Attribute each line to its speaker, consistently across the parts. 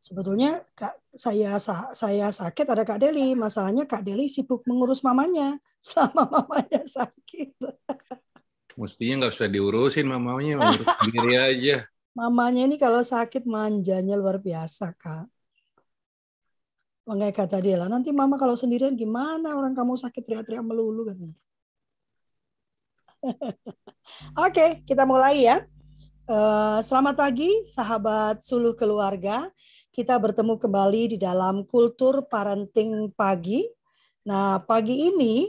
Speaker 1: Sebetulnya Kak, saya saya sakit ada Kak Deli. Masalahnya Kak Deli sibuk mengurus mamanya selama mamanya sakit.
Speaker 2: Mestinya nggak usah diurusin mamanya, mengurus sendiri aja.
Speaker 1: Mamanya ini kalau sakit manjanya luar biasa, Kak. Makanya kata dia lah, nanti mama kalau sendirian gimana orang kamu sakit teriak-teriak melulu katanya. Oke, kita mulai ya. Eh, selamat pagi, sahabat suluh keluarga. Kita bertemu kembali di dalam kultur parenting pagi. Nah, pagi ini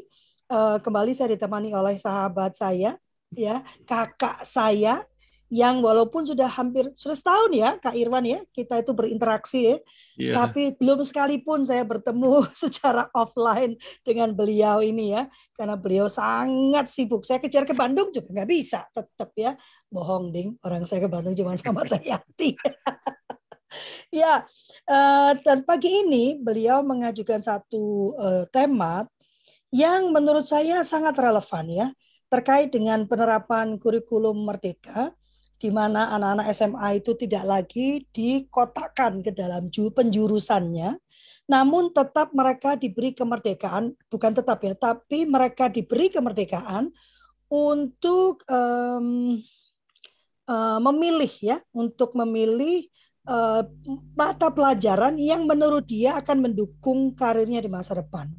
Speaker 1: eh, kembali saya ditemani oleh sahabat saya, ya, kakak saya yang walaupun sudah hampir sudah setahun ya Kak Irwan ya kita itu berinteraksi ya. Yeah. tapi belum sekalipun saya bertemu secara offline dengan beliau ini ya karena beliau sangat sibuk. Saya kejar ke Bandung juga nggak bisa tetap ya. Bohong ding. Orang saya ke Bandung cuma sama Tayati ya uh, dan pagi ini beliau mengajukan satu uh, tema yang menurut saya sangat relevan ya terkait dengan penerapan kurikulum merdeka di mana anak-anak SMA itu tidak lagi dikotakkan ke dalam penjurusannya, namun tetap mereka diberi kemerdekaan, bukan tetap ya, tapi mereka diberi kemerdekaan untuk um, uh, memilih ya, untuk memilih uh, mata pelajaran yang menurut dia akan mendukung karirnya di masa depan.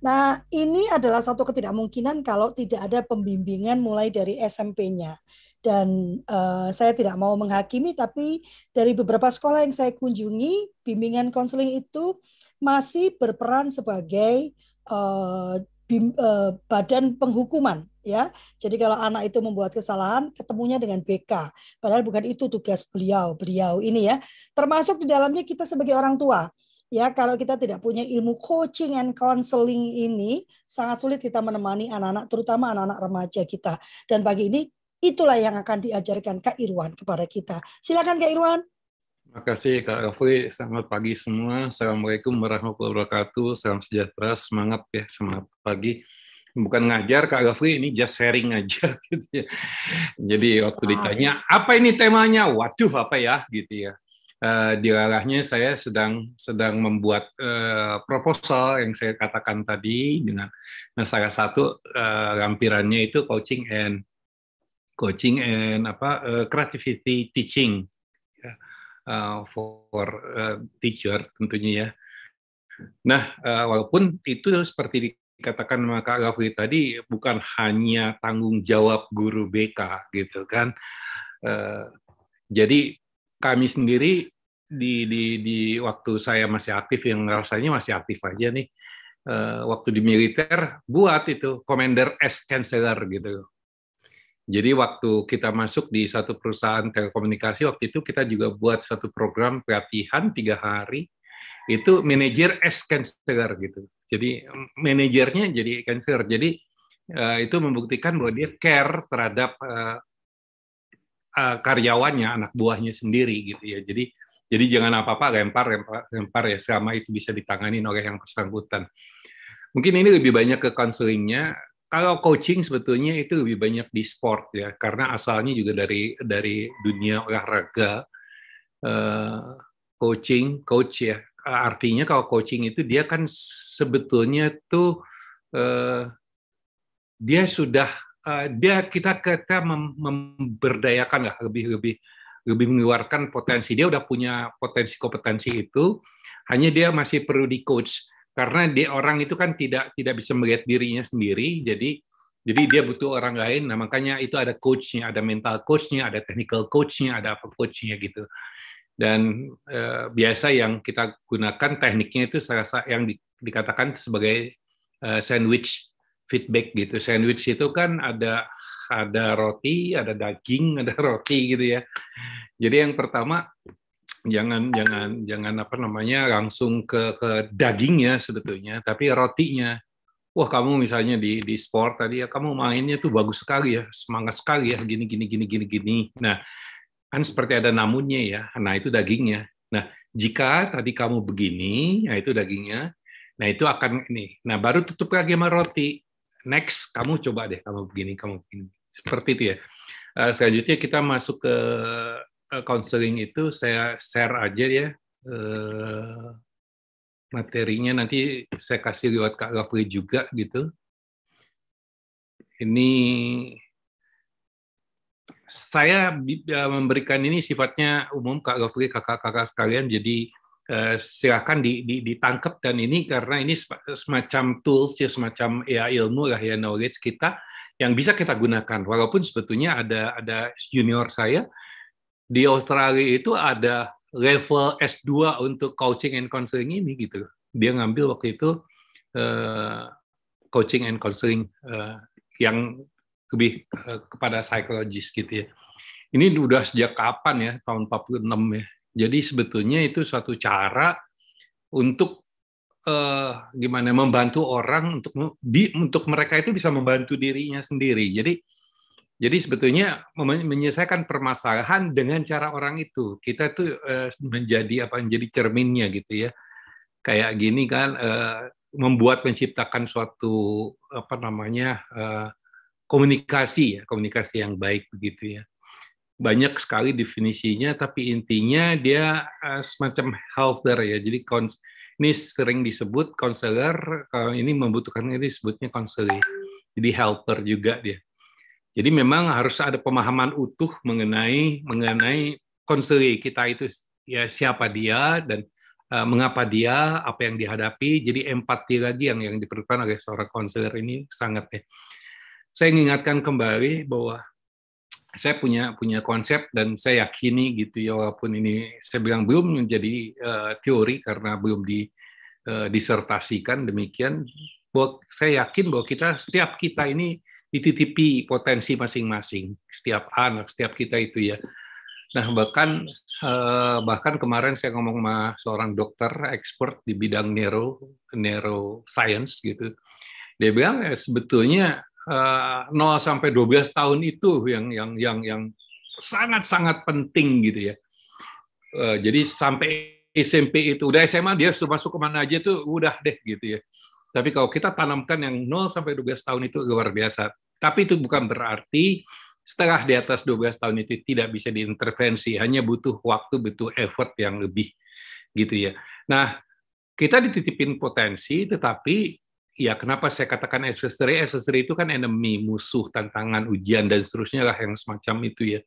Speaker 1: Nah, ini adalah satu ketidakmungkinan kalau tidak ada pembimbingan mulai dari SMP-nya dan uh, saya tidak mau menghakimi tapi dari beberapa sekolah yang saya kunjungi bimbingan konseling itu masih berperan sebagai uh, bim, uh, badan penghukuman ya jadi kalau anak itu membuat kesalahan ketemunya dengan BK padahal bukan itu tugas beliau beliau ini ya termasuk di dalamnya kita sebagai orang tua ya kalau kita tidak punya ilmu coaching and counseling ini sangat sulit kita menemani anak-anak terutama anak-anak remaja kita dan pagi ini Itulah yang akan diajarkan Kak Irwan kepada kita. Silakan Kak Irwan.
Speaker 2: Terima kasih Kak Rafli. Selamat pagi semua. Assalamualaikum warahmatullahi wabarakatuh. Salam sejahtera. Semangat ya. Semangat pagi. Bukan ngajar Kak Rafli, ini just sharing aja gitu ya. Jadi waktu ditanya, apa ini temanya? Waduh, apa ya gitu ya. Uh, di arahnya saya sedang sedang membuat uh, proposal yang saya katakan tadi dengan nah salah satu uh, lampirannya itu coaching and coaching and apa uh, creativity teaching ya, uh, for uh, teacher tentunya ya. Nah, uh, walaupun itu seperti dikatakan Kak Gafri tadi bukan hanya tanggung jawab guru BK gitu kan. Uh, jadi kami sendiri di, di di waktu saya masih aktif yang rasanya masih aktif aja nih uh, waktu di militer buat itu commander S chancellor gitu jadi waktu kita masuk di satu perusahaan telekomunikasi waktu itu kita juga buat satu program pelatihan tiga hari itu manajer S cancer gitu. Jadi manajernya jadi cancer. Jadi uh, itu membuktikan bahwa dia care terhadap uh, uh, karyawannya, anak buahnya sendiri gitu ya. Jadi jadi jangan apa-apa lempar, lempar, lempar ya selama itu bisa ditangani oleh yang bersangkutan. Mungkin ini lebih banyak ke konselingnya kalau coaching sebetulnya itu lebih banyak di sport ya karena asalnya juga dari dari dunia olahraga uh, coaching coach ya artinya kalau coaching itu dia kan sebetulnya tuh uh, dia sudah uh, dia kita kita mem memberdayakan lah lebih lebih lebih mengeluarkan potensi. Dia udah punya potensi kompetensi itu hanya dia masih perlu di coach karena dia orang itu kan tidak tidak bisa melihat dirinya sendiri jadi jadi dia butuh orang lain. Nah makanya itu ada coachnya ada mental coachnya ada technical coachnya ada apa coachnya gitu dan eh, biasa yang kita gunakan tekniknya itu saya rasa yang di, dikatakan sebagai eh, sandwich feedback gitu. Sandwich itu kan ada ada roti ada daging ada roti gitu ya. Jadi yang pertama jangan jangan jangan apa namanya langsung ke ke dagingnya sebetulnya tapi rotinya. Wah kamu misalnya di di sport tadi ya kamu mainnya tuh bagus sekali ya semangat sekali ya gini gini gini gini gini. Nah kan seperti ada namunnya ya. Nah itu dagingnya. Nah jika tadi kamu begini nah itu dagingnya. Nah itu akan ini. Nah baru tutup lagi sama roti. Next kamu coba deh kamu begini kamu begini. Seperti itu ya. Uh, selanjutnya kita masuk ke counseling itu saya share aja ya uh, materinya. Nanti saya kasih lewat Kak Rafli juga gitu. Ini saya memberikan ini sifatnya umum Kak Rafli, kakak-kakak sekalian, jadi uh, silakan di, di, ditangkap dan ini karena ini semacam tools ya semacam ya ilmu lah ya knowledge kita yang bisa kita gunakan. Walaupun sebetulnya ada ada junior saya di Australia itu ada level S2 untuk coaching and counseling ini gitu. Dia ngambil waktu itu uh, coaching and counseling uh, yang lebih uh, kepada psikologis gitu ya. Ini udah sejak kapan ya? Tahun 46 ya. Jadi sebetulnya itu suatu cara untuk uh, gimana membantu orang untuk di, untuk mereka itu bisa membantu dirinya sendiri. Jadi jadi sebetulnya menyelesaikan permasalahan dengan cara orang itu. Kita tuh uh, menjadi apa menjadi cerminnya gitu ya. Kayak gini kan uh, membuat menciptakan suatu apa namanya uh, komunikasi ya, komunikasi yang baik begitu ya. Banyak sekali definisinya tapi intinya dia uh, semacam helper ya. Jadi ini sering disebut konselor, kalau ini membutuhkan ini disebutnya konseling. Jadi helper juga dia jadi memang harus ada pemahaman utuh mengenai mengenai konseling kita itu ya siapa dia dan uh, mengapa dia, apa yang dihadapi. Jadi empati lagi yang yang diperlukan oleh seorang konselor ini sangat ya. Saya mengingatkan kembali bahwa saya punya punya konsep dan saya yakini gitu ya walaupun ini saya bilang belum menjadi uh, teori karena belum di uh, disertasikan demikian bahwa saya yakin bahwa kita setiap kita ini dititipi potensi masing-masing setiap anak setiap kita itu ya. Nah bahkan eh, bahkan kemarin saya ngomong sama seorang dokter expert di bidang neuro neuroscience gitu. Dia bilang ya, sebetulnya 0 eh, sampai 12 tahun itu yang yang yang yang sangat sangat penting gitu ya eh, jadi sampai SMP itu udah SMA dia sudah masuk ke mana aja tuh udah deh gitu ya tapi kalau kita tanamkan yang 0 sampai 12 tahun itu luar biasa. Tapi itu bukan berarti setelah di atas 12 tahun itu tidak bisa diintervensi, hanya butuh waktu, butuh effort yang lebih gitu ya. Nah, kita dititipin potensi, tetapi ya kenapa saya katakan adversary? Adversary itu kan enemy, musuh, tantangan, ujian, dan seterusnya lah yang semacam itu ya.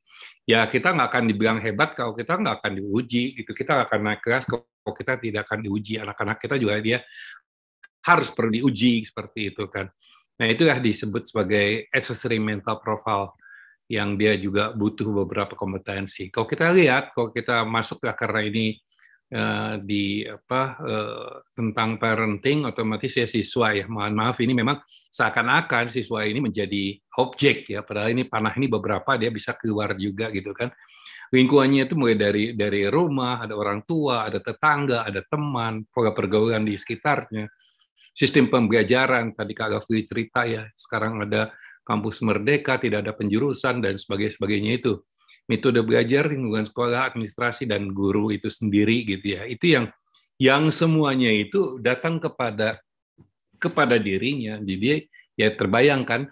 Speaker 2: Ya kita nggak akan dibilang hebat kalau kita nggak akan diuji, gitu. kita nggak akan naik keras kalau kita tidak akan diuji. Anak-anak kita juga dia harus perlu diuji seperti itu kan. Nah itulah disebut sebagai adversary mental profile yang dia juga butuh beberapa kompetensi. Kalau kita lihat, kalau kita masuk ke karena ini uh, di apa uh, tentang parenting, otomatis ya siswa ya. Mohon maaf ini memang seakan-akan siswa ini menjadi objek ya. Padahal ini panah ini beberapa dia bisa keluar juga gitu kan. Lingkungannya itu mulai dari dari rumah, ada orang tua, ada tetangga, ada teman, pola pergaulan di sekitarnya sistem pembelajaran tadi Kak Gafri cerita ya sekarang ada kampus merdeka tidak ada penjurusan dan sebagainya itu metode belajar lingkungan sekolah administrasi dan guru itu sendiri gitu ya. Itu yang yang semuanya itu datang kepada kepada dirinya. Jadi ya terbayangkan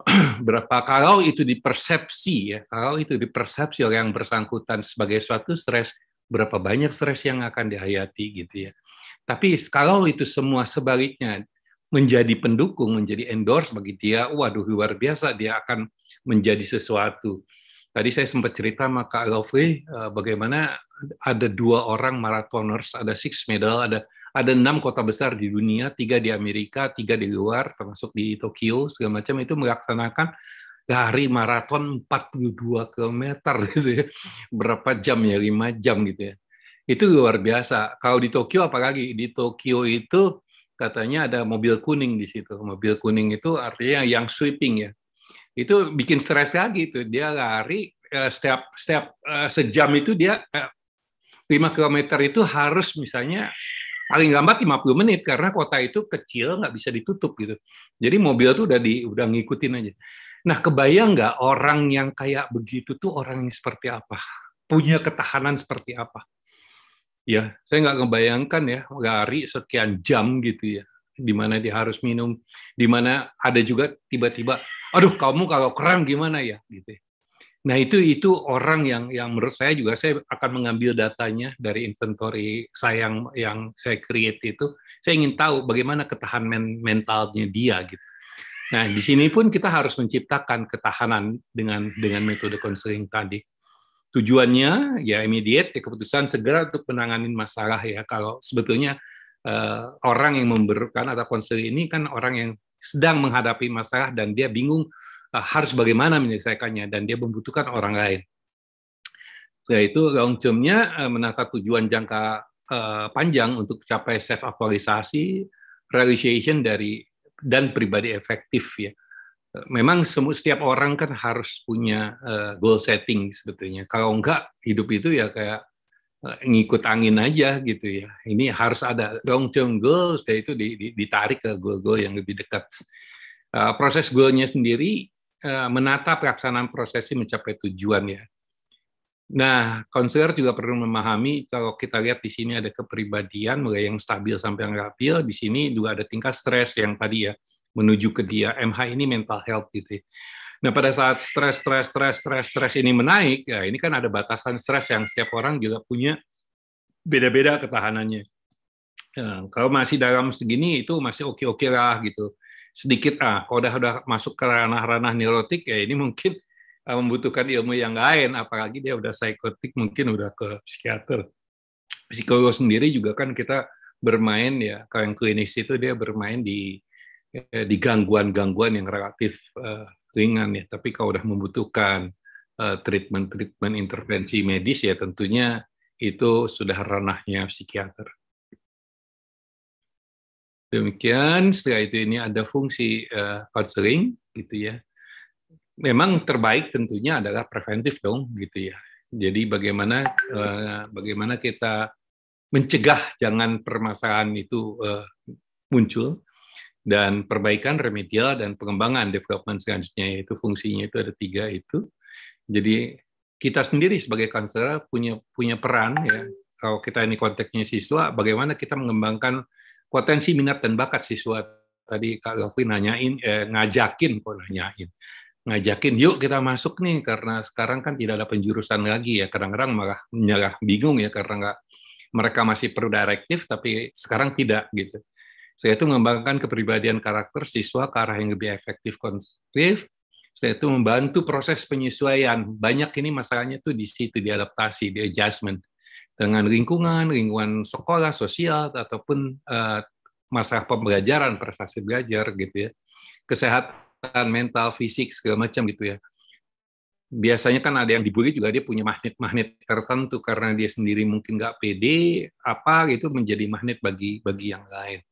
Speaker 2: berapa kalau itu dipersepsi ya kalau itu dipersepsi oleh yang bersangkutan sebagai suatu stres berapa banyak stres yang akan dihayati gitu ya. Tapi kalau itu semua sebaliknya menjadi pendukung, menjadi endorse bagi dia, waduh luar biasa, dia akan menjadi sesuatu. Tadi saya sempat cerita sama Kak Lovely eh, bagaimana ada dua orang marathoners, ada six medal, ada ada enam kota besar di dunia, tiga di Amerika, tiga di luar, termasuk di Tokyo, segala macam itu melaksanakan lari maraton 42 km gitu ya. Berapa jam ya? 5 jam gitu ya itu luar biasa. Kalau di Tokyo apalagi di Tokyo itu katanya ada mobil kuning di situ. Mobil kuning itu artinya yang sweeping ya. Itu bikin stres lagi itu. Dia lari eh, setiap setiap eh, sejam itu dia 5 eh, km itu harus misalnya paling lambat 50 menit karena kota itu kecil nggak bisa ditutup gitu. Jadi mobil tuh udah di udah ngikutin aja. Nah, kebayang nggak orang yang kayak begitu tuh orang yang seperti apa? Punya ketahanan seperti apa? Ya, saya nggak ngebayangkan ya lari sekian jam gitu ya, di mana dia harus minum, di mana ada juga tiba-tiba, aduh kamu kalau kram gimana ya, gitu. Ya. Nah itu itu orang yang yang menurut saya juga saya akan mengambil datanya dari inventory saya yang yang saya create itu. Saya ingin tahu bagaimana ketahanan mentalnya dia gitu. Nah di sini pun kita harus menciptakan ketahanan dengan dengan metode konseling tadi. Tujuannya ya immediate ya keputusan segera untuk menangani masalah ya. Kalau sebetulnya uh, orang yang memberikan atau konseling ini kan orang yang sedang menghadapi masalah dan dia bingung uh, harus bagaimana menyelesaikannya dan dia membutuhkan orang lain. Setelah itu long term-nya uh, menata tujuan jangka uh, panjang untuk capai self actualisasi, realization dari dan pribadi efektif ya. Memang semua setiap orang kan harus punya goal setting sebetulnya. Kalau enggak hidup itu ya kayak ngikut angin aja gitu ya. Ini harus ada long term goals, itu ditarik ke goal-goal yang lebih dekat. Uh, proses goalnya sendiri Eh, menata pelaksanaan prosesi mencapai tujuan ya. Nah, konselor juga perlu memahami kalau kita lihat di sini ada kepribadian mulai yang stabil sampai yang labil, di sini juga ada tingkat stres yang tadi ya menuju ke dia MH ini mental health gitu. Ya. Nah, pada saat stres, stres, stres, stres, stres ini menaik, ya ini kan ada batasan stres yang setiap orang juga punya beda-beda ketahanannya. Nah, kalau masih dalam segini itu masih oke-oke lah gitu sedikit ah kalau udah udah masuk ke ranah-ranah neurotik ya ini mungkin uh, membutuhkan ilmu yang lain apalagi dia udah psikotik mungkin udah ke psikiater psikolog sendiri juga kan kita bermain ya kalau yang klinis itu dia bermain di eh, di gangguan-gangguan yang relatif uh, ringan ya tapi kalau udah membutuhkan treatment-treatment intervensi medis ya tentunya itu sudah ranahnya psikiater. Demikian, setelah itu ini ada fungsi counseling, uh, gitu ya. Memang terbaik tentunya adalah preventif dong, gitu ya. Jadi bagaimana uh, bagaimana kita mencegah jangan permasalahan itu uh, muncul dan perbaikan remedial dan pengembangan development selanjutnya itu fungsinya itu ada tiga itu. Jadi kita sendiri sebagai konselor punya punya peran ya. Kalau kita ini konteksnya siswa, bagaimana kita mengembangkan potensi minat dan bakat siswa tadi Kak Gavi nanyain eh, ngajakin kok nanyain ngajakin yuk kita masuk nih karena sekarang kan tidak ada penjurusan lagi ya kadang-kadang malah menyerah bingung ya karena nggak mereka masih perlu direktif tapi sekarang tidak gitu saya itu mengembangkan kepribadian karakter siswa ke arah yang lebih efektif konstruktif saya itu membantu proses penyesuaian. Banyak ini masalahnya tuh di situ di adaptasi di adjustment. Dengan lingkungan, lingkungan sekolah, sosial, ataupun uh, masalah pembelajaran, prestasi belajar gitu ya, kesehatan mental, fisik segala macam gitu ya. Biasanya kan ada yang dibully juga dia punya magnet-magnet tertentu. Karena dia sendiri mungkin nggak pede, apa gitu menjadi magnet bagi bagi yang lain.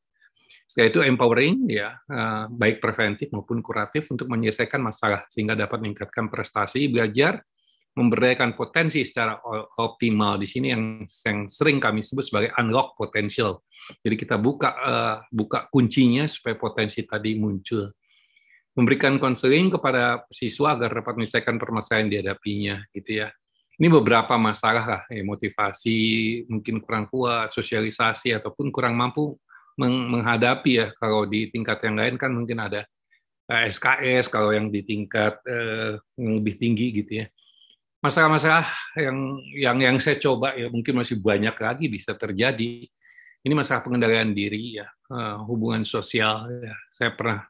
Speaker 2: Setelah itu empowering ya, uh, baik preventif maupun kuratif untuk menyelesaikan masalah sehingga dapat meningkatkan prestasi belajar memberdayakan potensi secara optimal di sini yang, sering kami sebut sebagai unlock potential. Jadi kita buka uh, buka kuncinya supaya potensi tadi muncul. Memberikan konseling kepada siswa agar dapat menyelesaikan permasalahan dihadapinya, gitu ya. Ini beberapa masalah lah, ya, motivasi, mungkin kurang kuat, sosialisasi ataupun kurang mampu menghadapi ya. Kalau di tingkat yang lain kan mungkin ada SKS, eh, kalau yang di tingkat uh, yang lebih tinggi gitu ya masalah-masalah yang yang yang saya coba ya mungkin masih banyak lagi bisa terjadi. Ini masalah pengendalian diri ya, eh, hubungan sosial. Ya. Saya pernah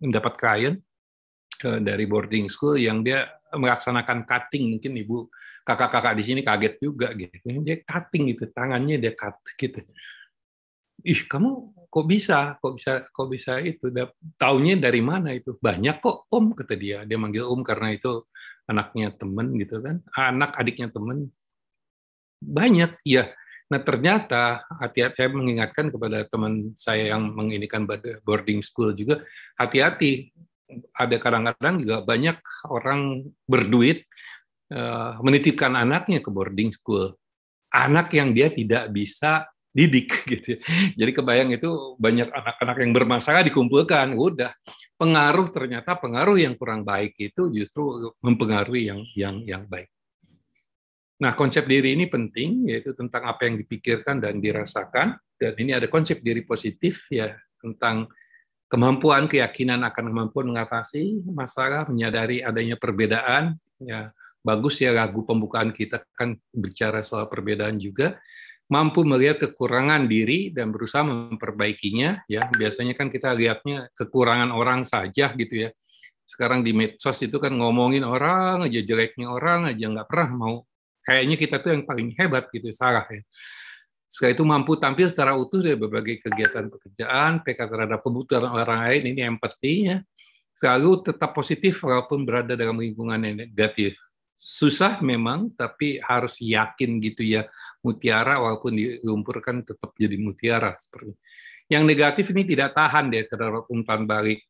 Speaker 2: mendapat klien eh, dari boarding school yang dia melaksanakan cutting, mungkin ibu kakak-kakak di sini kaget juga gitu. Dia cutting gitu, tangannya dia cut gitu. Ih, kamu kok bisa, kok bisa, kok bisa itu? Taunya dari mana itu? Banyak kok, Om kata dia. Dia manggil Om karena itu anaknya temen gitu kan, anak adiknya temen banyak ya. Nah ternyata hati-hati saya mengingatkan kepada teman saya yang menginikan boarding school juga hati-hati ada kadang-kadang juga banyak orang berduit uh, menitipkan anaknya ke boarding school anak yang dia tidak bisa didik gitu. Jadi kebayang itu banyak anak-anak yang bermasalah dikumpulkan, udah pengaruh ternyata pengaruh yang kurang baik itu justru mempengaruhi yang yang yang baik. Nah, konsep diri ini penting yaitu tentang apa yang dipikirkan dan dirasakan dan ini ada konsep diri positif ya tentang kemampuan keyakinan akan kemampuan mengatasi masalah, menyadari adanya perbedaan ya bagus ya lagu pembukaan kita kan bicara soal perbedaan juga mampu melihat kekurangan diri dan berusaha memperbaikinya ya. Biasanya kan kita lihatnya kekurangan orang saja gitu ya. Sekarang di medsos itu kan ngomongin orang aja jeleknya orang aja nggak pernah mau. Kayaknya kita tuh yang paling hebat gitu salah ya. Setelah itu mampu tampil secara utuh dari berbagai kegiatan pekerjaan peka terhadap kebutuhan orang lain ini empatinya selalu tetap positif walaupun berada dalam lingkungan yang negatif susah memang, tapi harus yakin gitu ya mutiara walaupun dilumpurkan tetap jadi mutiara seperti. Yang negatif ini tidak tahan deh terhadap umpan balik.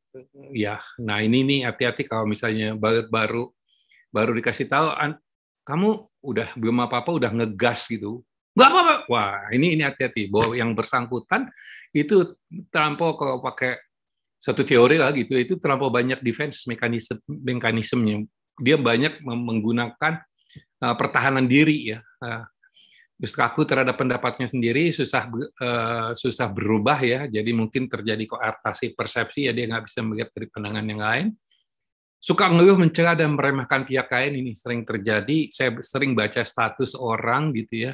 Speaker 2: Ya, nah ini nih hati-hati kalau misalnya baru baru baru dikasih tahu, kamu udah belum apa-apa udah ngegas gitu. Nggak apa-apa. Wah, ini ini hati-hati bahwa yang bersangkutan itu terlampau kalau pakai satu teori lah gitu, itu terlampau banyak defense mekanisme mekanismenya dia banyak menggunakan uh, pertahanan diri ya. Uh, kaku terhadap pendapatnya sendiri susah uh, susah berubah ya. Jadi mungkin terjadi koartasi persepsi ya dia nggak bisa melihat dari pandangan yang lain. Suka ngeluh, mencela dan meremehkan pihak lain ini sering terjadi. Saya sering baca status orang gitu ya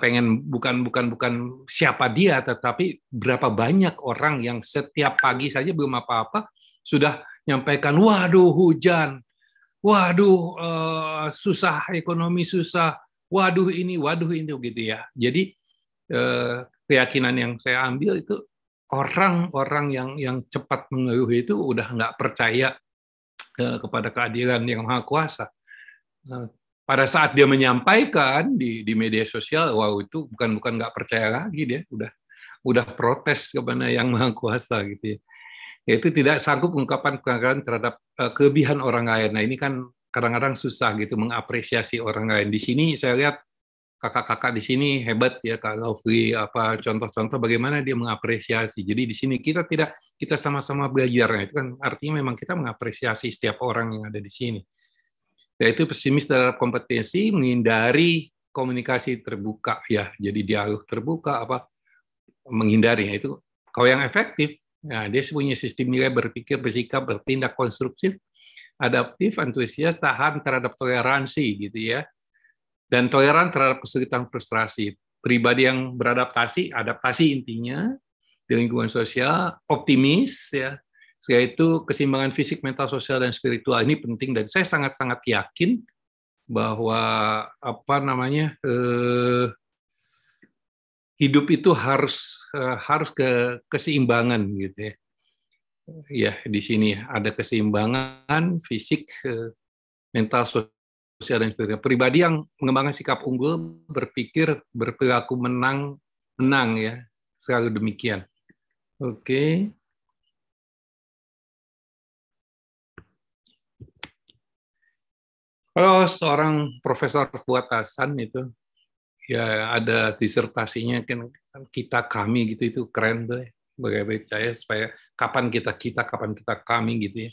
Speaker 2: pengen bukan bukan bukan siapa dia tetapi berapa banyak orang yang setiap pagi saja belum apa-apa sudah nyampaikan waduh hujan waduh uh, susah ekonomi susah, waduh ini, waduh ini gitu ya. Jadi uh, keyakinan yang saya ambil itu orang-orang yang yang cepat mengeluh itu udah nggak percaya uh, kepada keadilan yang maha kuasa. Pada saat dia menyampaikan di di media sosial, wow itu bukan bukan nggak percaya lagi dia, udah udah protes kepada yang maha kuasa gitu ya yaitu tidak sanggup mengungkapkan penghargaan terhadap uh, kelebihan orang lain. Nah ini kan kadang-kadang susah gitu mengapresiasi orang lain. Di sini saya lihat kakak-kakak di sini hebat ya Kak Lovely apa contoh-contoh bagaimana dia mengapresiasi. Jadi di sini kita tidak kita sama-sama belajar. Nah, itu kan artinya memang kita mengapresiasi setiap orang yang ada di sini. Yaitu pesimis terhadap kompetensi, menghindari komunikasi terbuka ya. Jadi dialog terbuka apa menghindari itu kalau yang efektif Nah, dia punya sistem nilai berpikir, bersikap, bertindak konstruktif, adaptif, antusias, tahan terhadap toleransi gitu ya. Dan toleran terhadap kesulitan frustrasi. Pribadi yang beradaptasi, adaptasi intinya di lingkungan sosial, optimis ya. Yaitu keseimbangan fisik, mental, sosial dan spiritual ini penting dan saya sangat-sangat yakin bahwa apa namanya eh, hidup itu harus uh, harus ke keseimbangan gitu ya. Ya, di sini ada keseimbangan fisik, uh, mental, sosial dan spiritual. Pribadi yang mengembangkan sikap unggul, berpikir, berperilaku menang, menang ya. Selalu demikian. Oke. Okay. Kalau seorang profesor Fuad Hasan itu ya ada disertasinya kan, kan kita kami gitu itu keren deh bagaimana saya supaya kapan kita kita kapan kita kami gitu ya.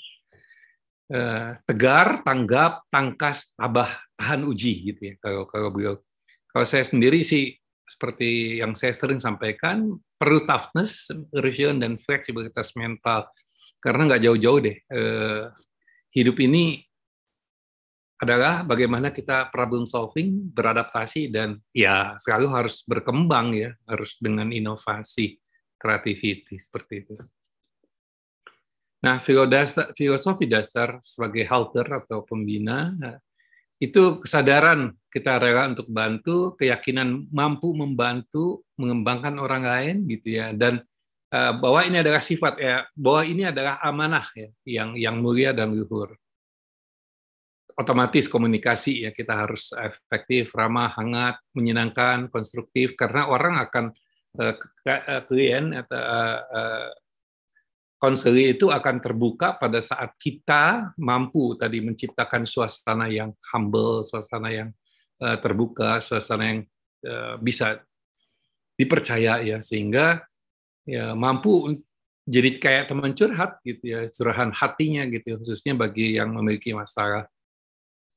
Speaker 2: Eh, tegar tanggap tangkas tabah tahan uji gitu ya kalau kalau beliau. Kalau saya sendiri sih seperti yang saya sering sampaikan perlu toughness resilience dan fleksibilitas mental. Karena nggak jauh-jauh deh eh, hidup ini adalah bagaimana kita problem solving, beradaptasi dan ya selalu harus berkembang ya, harus dengan inovasi, creativity seperti itu. Nah, filosofi dasar sebagai halter atau pembina itu kesadaran kita rela untuk bantu, keyakinan mampu membantu mengembangkan orang lain gitu ya dan uh, bahwa ini adalah sifat ya, bahwa ini adalah amanah ya yang yang mulia dan luhur otomatis komunikasi ya kita harus efektif, ramah, hangat, menyenangkan, konstruktif karena orang akan uh, klien atau uh, konseli itu akan terbuka pada saat kita mampu tadi menciptakan suasana yang humble, suasana yang uh, terbuka, suasana yang bisa dipercaya ya sehingga ya mampu jadi kayak teman curhat gitu ya curahan hatinya gitu khususnya bagi yang memiliki masalah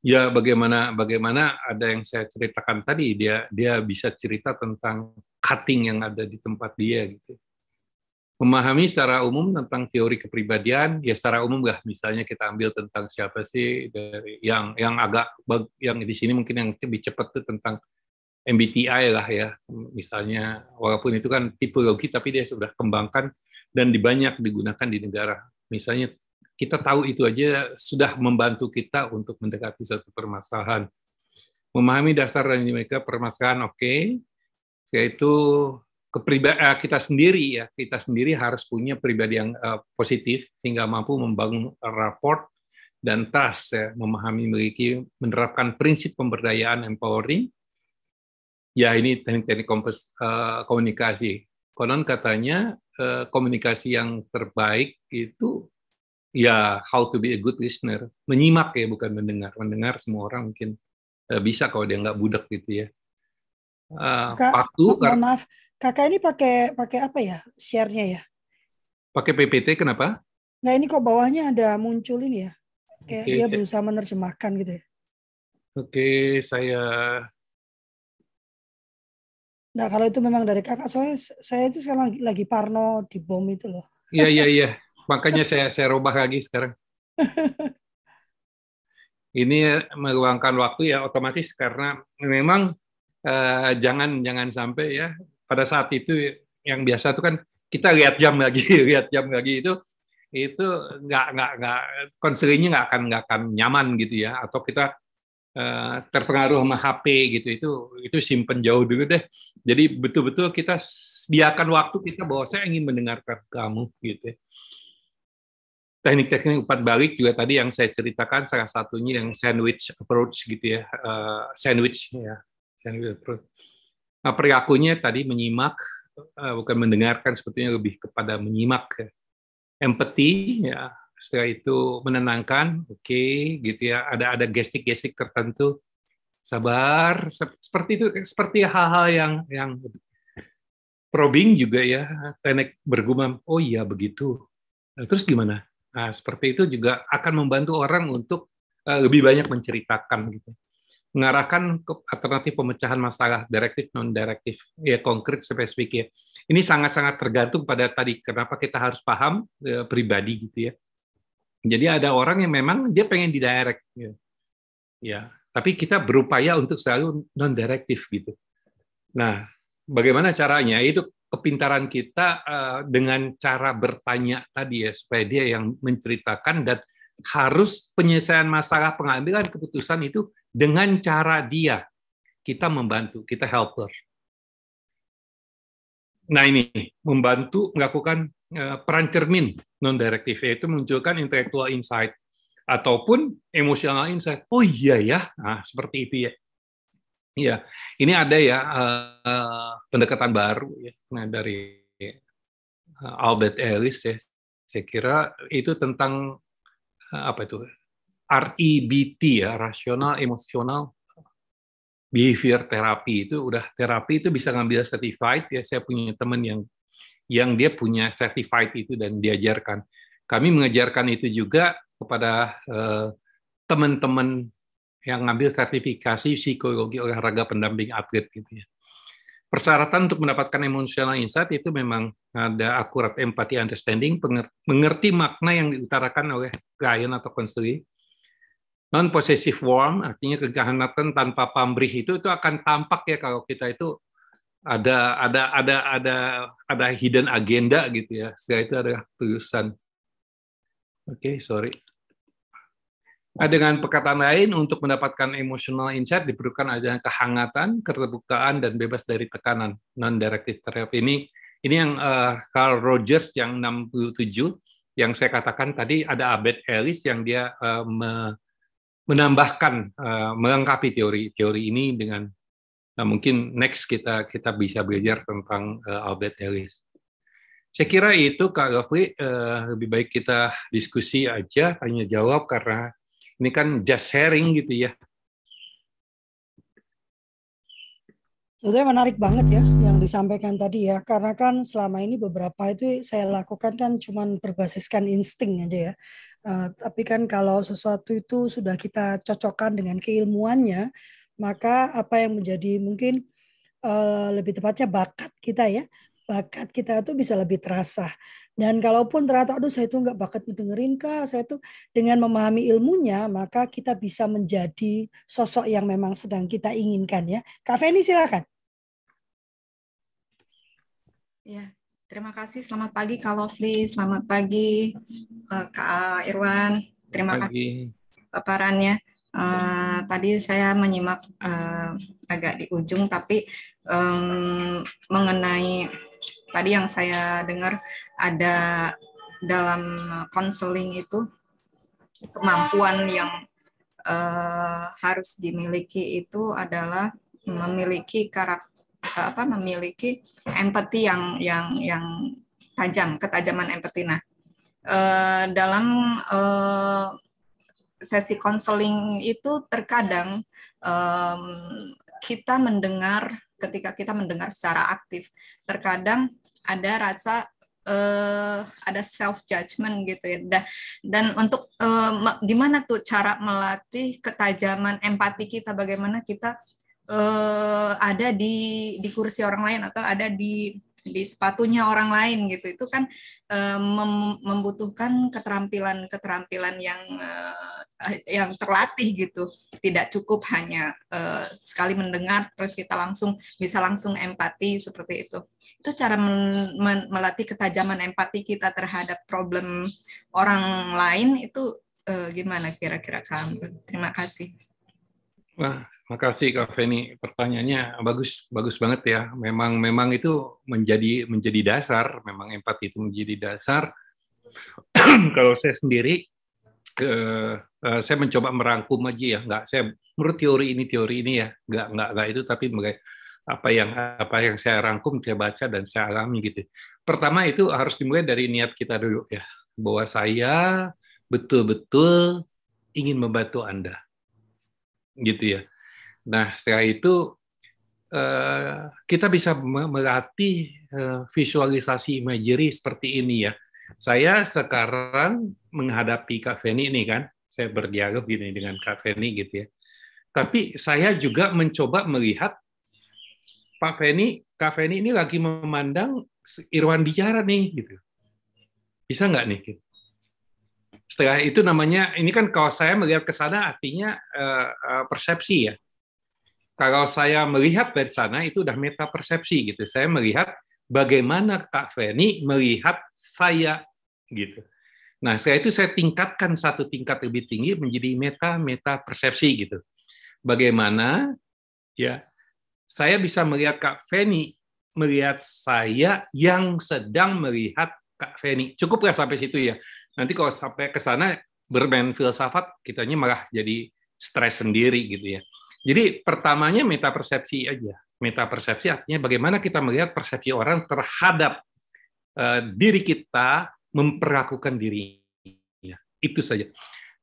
Speaker 2: ya bagaimana bagaimana ada yang saya ceritakan tadi dia dia bisa cerita tentang cutting yang ada di tempat dia gitu. Memahami secara umum tentang teori kepribadian ya secara umum lah. Misalnya kita ambil tentang siapa sih dari yang yang agak yang di sini mungkin yang lebih cepat tuh tentang MBTI lah ya. Misalnya walaupun itu kan tipologi tapi dia sudah kembangkan dan dibanyak digunakan di negara. Misalnya kita tahu itu aja sudah membantu kita untuk mendekati suatu permasalahan. Memahami dasar dan dinamika permasalahan oke. Okay. yaitu kepribadian eh, kita sendiri ya kita sendiri harus punya pribadi yang uh, positif sehingga mampu membangun rapport dan trust ya memahami memiliki menerapkan prinsip pemberdayaan empowering. Ya ini teknik-teknik uh, komunikasi. Konon katanya komunikasi yang terbaik itu ya how to be a good listener menyimak ya bukan mendengar mendengar semua orang mungkin uh, bisa kalau dia nggak budak gitu ya
Speaker 1: uh, Kak, waktu maaf Kakak ini pakai pakai apa ya share-nya ya?
Speaker 2: Pakai PPT kenapa?
Speaker 1: Nah ini kok bawahnya ada muncul ini ya? Kayak okay. dia berusaha menerjemahkan gitu ya.
Speaker 2: Oke, saya
Speaker 1: Nah, kalau itu memang dari kakak, soalnya saya itu sekarang lagi, lagi parno di bom itu loh.
Speaker 2: Iya, iya, iya. Makanya saya saya rubah lagi sekarang. Ini meluangkan waktu ya otomatis karena memang eh, jangan jangan sampai ya pada saat itu yang biasa itu kan kita lihat jam lagi, lihat jam lagi itu itu nggak nggak nggak konselingnya nggak akan nggak akan nyaman gitu ya. Atau kita uh, terpengaruh sama HP gitu itu itu simpen jauh dulu deh. Jadi betul-betul kita sediakan waktu kita bahwa saya ingin mendengarkan kamu gitu teknik-teknik umpat balik juga tadi yang saya ceritakan salah satunya yang sandwich approach gitu ya uh, sandwich ya sandwich approach Nah, perilakunya tadi menyimak, eh, bukan mendengarkan, sepertinya lebih kepada menyimak. Ya. Empati, ya. Setelah itu menenangkan, oke, okay, gitu ya. Ada ada gestik-gestik tertentu, sabar, seperti itu, seperti hal-hal yang yang probing juga ya, teknik bergumam, oh iya begitu. Nah, terus gimana? Nah, seperti itu juga akan membantu orang untuk uh, lebih banyak menceritakan gitu. Mengarahkan ke alternatif pemecahan masalah direktif non direktif ya konkret spesifik ya ini sangat-sangat tergantung pada tadi kenapa kita harus paham e, pribadi gitu ya. Jadi ada orang yang memang dia pengen di direct ya. ya tapi kita berupaya untuk selalu non direktif gitu. Nah bagaimana caranya? Itu kepintaran kita uh, dengan cara bertanya tadi ya supaya dia yang menceritakan dan harus penyelesaian masalah pengambilan keputusan itu dengan cara dia kita membantu, kita helper. Nah ini membantu melakukan eh, peran cermin non direktif yaitu munculkan intellectual insight ataupun emotional insight. Oh iya ya, nah seperti itu ya. Iya, ini ada ya uh, pendekatan baru ya. Nah, dari uh, Albert Ellis ya. Saya kira itu tentang uh, apa itu? REBT ya, rasional emosional behavior terapi. Itu udah terapi itu bisa ngambil certified ya. Saya punya teman yang yang dia punya certified itu dan diajarkan. Kami mengajarkan itu juga kepada teman teman-teman yang ngambil sertifikasi psikologi olahraga pendamping atlet gitu ya. Persyaratan untuk mendapatkan emotional insight itu memang ada akurat empati understanding mengerti makna yang diutarakan oleh klien atau konselor non possessive warm artinya keganasan tanpa pamrih itu itu akan tampak ya kalau kita itu ada ada ada ada ada hidden agenda gitu ya. Setelah itu ada tulisan. Oke okay, sorry nah, dengan perkataan lain untuk mendapatkan emotional insight diperlukan adanya kehangatan keterbukaan dan bebas dari tekanan non directive therapy ini ini yang uh, Carl Rogers yang 67 yang saya katakan tadi ada Abed Ellis yang dia uh, me, menambahkan uh, melengkapi teori-teori ini dengan uh, mungkin next kita kita bisa belajar tentang uh, Albert Ellis. Saya kira itu Kak Gafri uh, lebih baik kita diskusi aja tanya jawab karena ini kan just sharing gitu ya.
Speaker 1: Sebetulnya menarik banget ya yang disampaikan tadi ya, karena kan selama ini beberapa itu saya lakukan kan cuma berbasiskan insting aja ya. Uh, tapi kan kalau sesuatu itu sudah kita cocokkan dengan keilmuannya, maka apa yang menjadi mungkin uh, lebih tepatnya bakat kita ya, bakat kita tuh bisa lebih terasa. Dan kalaupun ternyata, aduh saya tuh nggak bakat dengerin kak, saya tuh dengan memahami ilmunya, maka kita bisa menjadi sosok yang memang sedang kita inginkan ya. Kak Feni silakan.
Speaker 3: Ya, terima kasih. Selamat pagi Kak Lovely, selamat pagi uh, Kak Irwan. Terima pagi. kasih paparannya. Uh, tadi saya menyimak uh, agak di ujung, tapi um, mengenai tadi yang saya dengar ada dalam konseling itu kemampuan yang uh, harus dimiliki itu adalah memiliki karakter apa memiliki empati yang yang yang tajam ketajaman empati. Nah uh, dalam uh, sesi konseling itu terkadang um, kita mendengar ketika kita mendengar secara aktif terkadang ada rasa uh, ada self judgment gitu ya. Dan, dan untuk uh, gimana tuh cara melatih ketajaman empati kita, bagaimana kita uh, ada di di kursi orang lain atau ada di di sepatunya orang lain gitu. Itu kan mem membutuhkan keterampilan-keterampilan yang uh, yang terlatih gitu. Tidak cukup hanya uh, sekali mendengar terus kita langsung bisa langsung empati seperti itu. Itu cara melatih ketajaman empati kita terhadap problem orang lain itu gimana kira-kira kamu? Terima kasih.
Speaker 2: Wah, makasih Kak Feni. Pertanyaannya bagus bagus banget ya. Memang memang itu menjadi menjadi dasar, memang empati itu menjadi dasar. Kalau saya sendiri uh, uh, saya mencoba merangkum aja ya, nggak saya menurut teori ini teori ini ya, nggak nggak nggak itu tapi apa yang apa yang saya rangkum saya baca dan saya alami gitu. Pertama itu harus dimulai dari niat kita dulu ya, bahwa saya betul-betul ingin membantu Anda, gitu ya. Nah setelah itu uh, kita bisa melatih uh, visualisasi imagery seperti ini ya saya sekarang menghadapi Kak Feni ini kan, saya berdialog gini dengan Kak Feni gitu ya. Tapi saya juga mencoba melihat Pak Feni, Kak Feni ini lagi memandang Irwan bicara nih gitu. Bisa nggak nih? Setelah itu namanya, ini kan kalau saya melihat ke sana artinya uh, persepsi ya. Kalau saya melihat dari sana itu udah meta persepsi gitu. Saya melihat bagaimana Kak Feni melihat saya gitu. Nah, saya itu saya tingkatkan satu tingkat lebih tinggi menjadi meta meta persepsi gitu. Bagaimana ya saya bisa melihat Kak Feni melihat saya yang sedang melihat Kak Feni. Cukuplah sampai situ ya. Nanti kalau sampai ke sana bermain filsafat, kitanya malah jadi stres sendiri gitu ya. Jadi pertamanya meta persepsi aja. Meta persepsi artinya bagaimana kita melihat persepsi orang terhadap Eh, diri kita memperlakukan dirinya. Itu saja.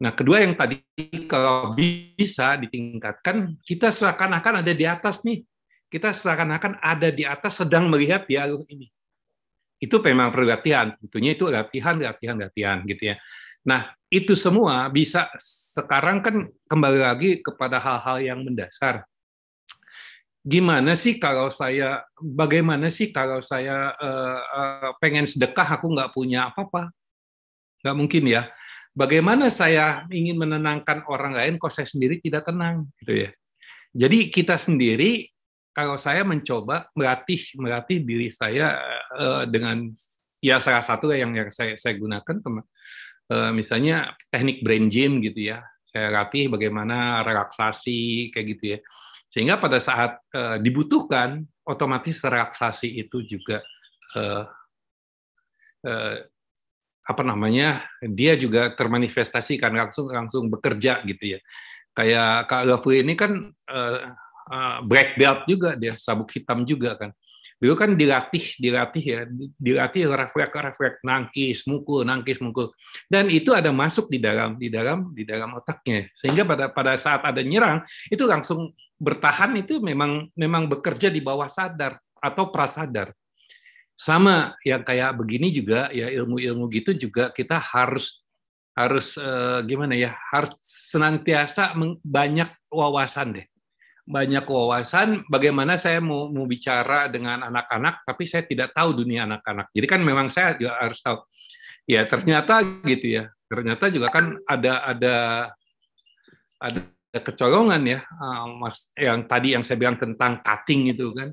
Speaker 2: Nah, kedua yang tadi kalau bisa ditingkatkan, kita seakan-akan ada di atas nih. Kita seakan-akan ada di atas sedang melihat dialog ini. Itu memang perlu latihan. Tentunya itu latihan, latihan, latihan gitu ya. Nah, itu semua bisa sekarang kan kembali lagi kepada hal-hal yang mendasar. Gimana sih kalau saya bagaimana sih kalau saya uh, pengen sedekah aku nggak punya apa-apa? Nggak mungkin ya. Bagaimana saya ingin menenangkan orang lain kok saya sendiri tidak tenang gitu ya. Jadi kita sendiri kalau saya mencoba melatih melatih diri saya uh, dengan ya salah satu yang yang saya saya gunakan teman misalnya teknik brain gym gitu ya. Saya latih bagaimana relaksasi kayak gitu ya. Sehingga pada saat uh, dibutuhkan, otomatis relaksasi itu juga uh, apa namanya dia juga termanifestasikan langsung langsung bekerja gitu ya. Kayak Kak Gafu ini kan uh, uh, black belt juga dia sabuk hitam juga kan Dulu kan dilatih, dilatih ya, dilatih refleks refleks nangkis, mukul, nangkis, mukul. Dan itu ada masuk di dalam di dalam di dalam otaknya. Sehingga pada pada saat ada nyerang itu langsung bertahan itu memang memang bekerja di bawah sadar atau prasadar. Sama yang kayak begini juga ya ilmu-ilmu gitu juga kita harus harus eh, gimana ya harus senantiasa banyak wawasan deh banyak wawasan bagaimana saya mau, mau bicara dengan anak-anak tapi saya tidak tahu dunia anak-anak. Jadi kan memang saya juga harus tahu. Ya ternyata gitu ya. Ternyata juga kan ada ada ada kecolongan ya uh, Mas yang tadi yang saya bilang tentang cutting itu kan.